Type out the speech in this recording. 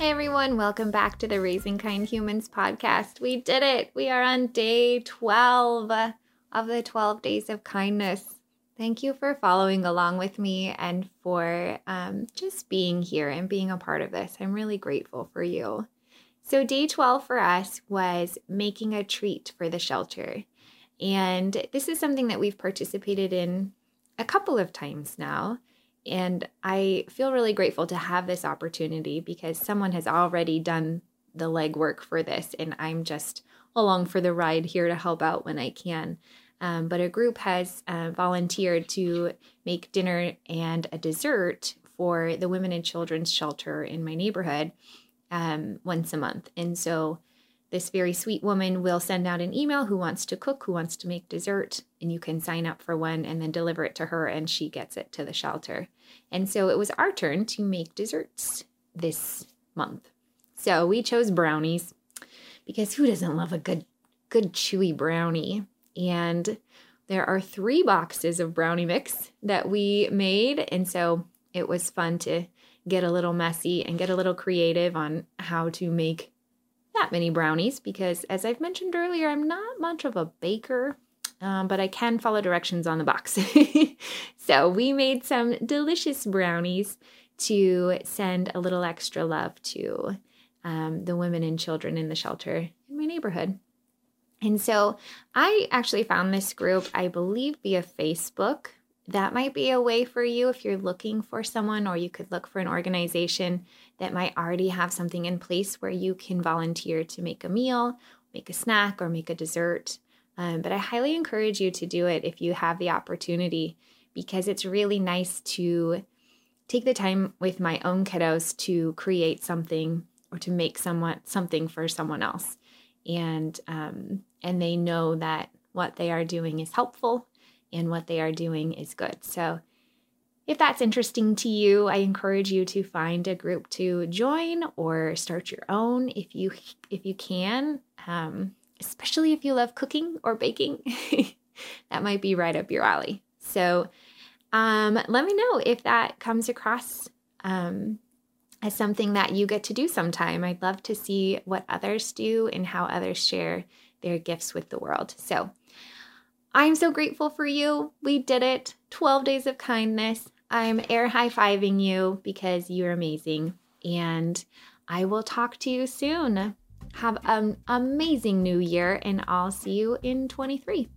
Hey everyone, welcome back to the Raising Kind Humans podcast. We did it. We are on day 12 of the 12 days of kindness. Thank you for following along with me and for um, just being here and being a part of this. I'm really grateful for you. So, day 12 for us was making a treat for the shelter. And this is something that we've participated in a couple of times now. And I feel really grateful to have this opportunity because someone has already done the legwork for this, and I'm just along for the ride here to help out when I can. Um, but a group has uh, volunteered to make dinner and a dessert for the women and children's shelter in my neighborhood um, once a month. And so this very sweet woman will send out an email who wants to cook, who wants to make dessert, and you can sign up for one and then deliver it to her, and she gets it to the shelter. And so it was our turn to make desserts this month. So we chose brownies because who doesn't love a good, good chewy brownie? And there are three boxes of brownie mix that we made. And so it was fun to get a little messy and get a little creative on how to make that many brownies because, as I've mentioned earlier, I'm not much of a baker, um, but I can follow directions on the box. so we made some delicious brownies to send a little extra love to um, the women and children in the shelter in my neighborhood. And so I actually found this group, I believe, via Facebook that might be a way for you if you're looking for someone, or you could look for an organization that might already have something in place where you can volunteer to make a meal, make a snack, or make a dessert. Um, but I highly encourage you to do it if you have the opportunity because it's really nice to take the time with my own kiddos to create something or to make someone something for someone else and um, and they know that what they are doing is helpful and what they are doing is good. So, if that's interesting to you, I encourage you to find a group to join or start your own if you if you can. Um, especially if you love cooking or baking, that might be right up your alley. So, um, let me know if that comes across um, as something that you get to do sometime. I'd love to see what others do and how others share their gifts with the world. So, I'm so grateful for you. We did it. 12 days of kindness. I'm air high fiving you because you're amazing. And I will talk to you soon. Have an amazing new year, and I'll see you in 23.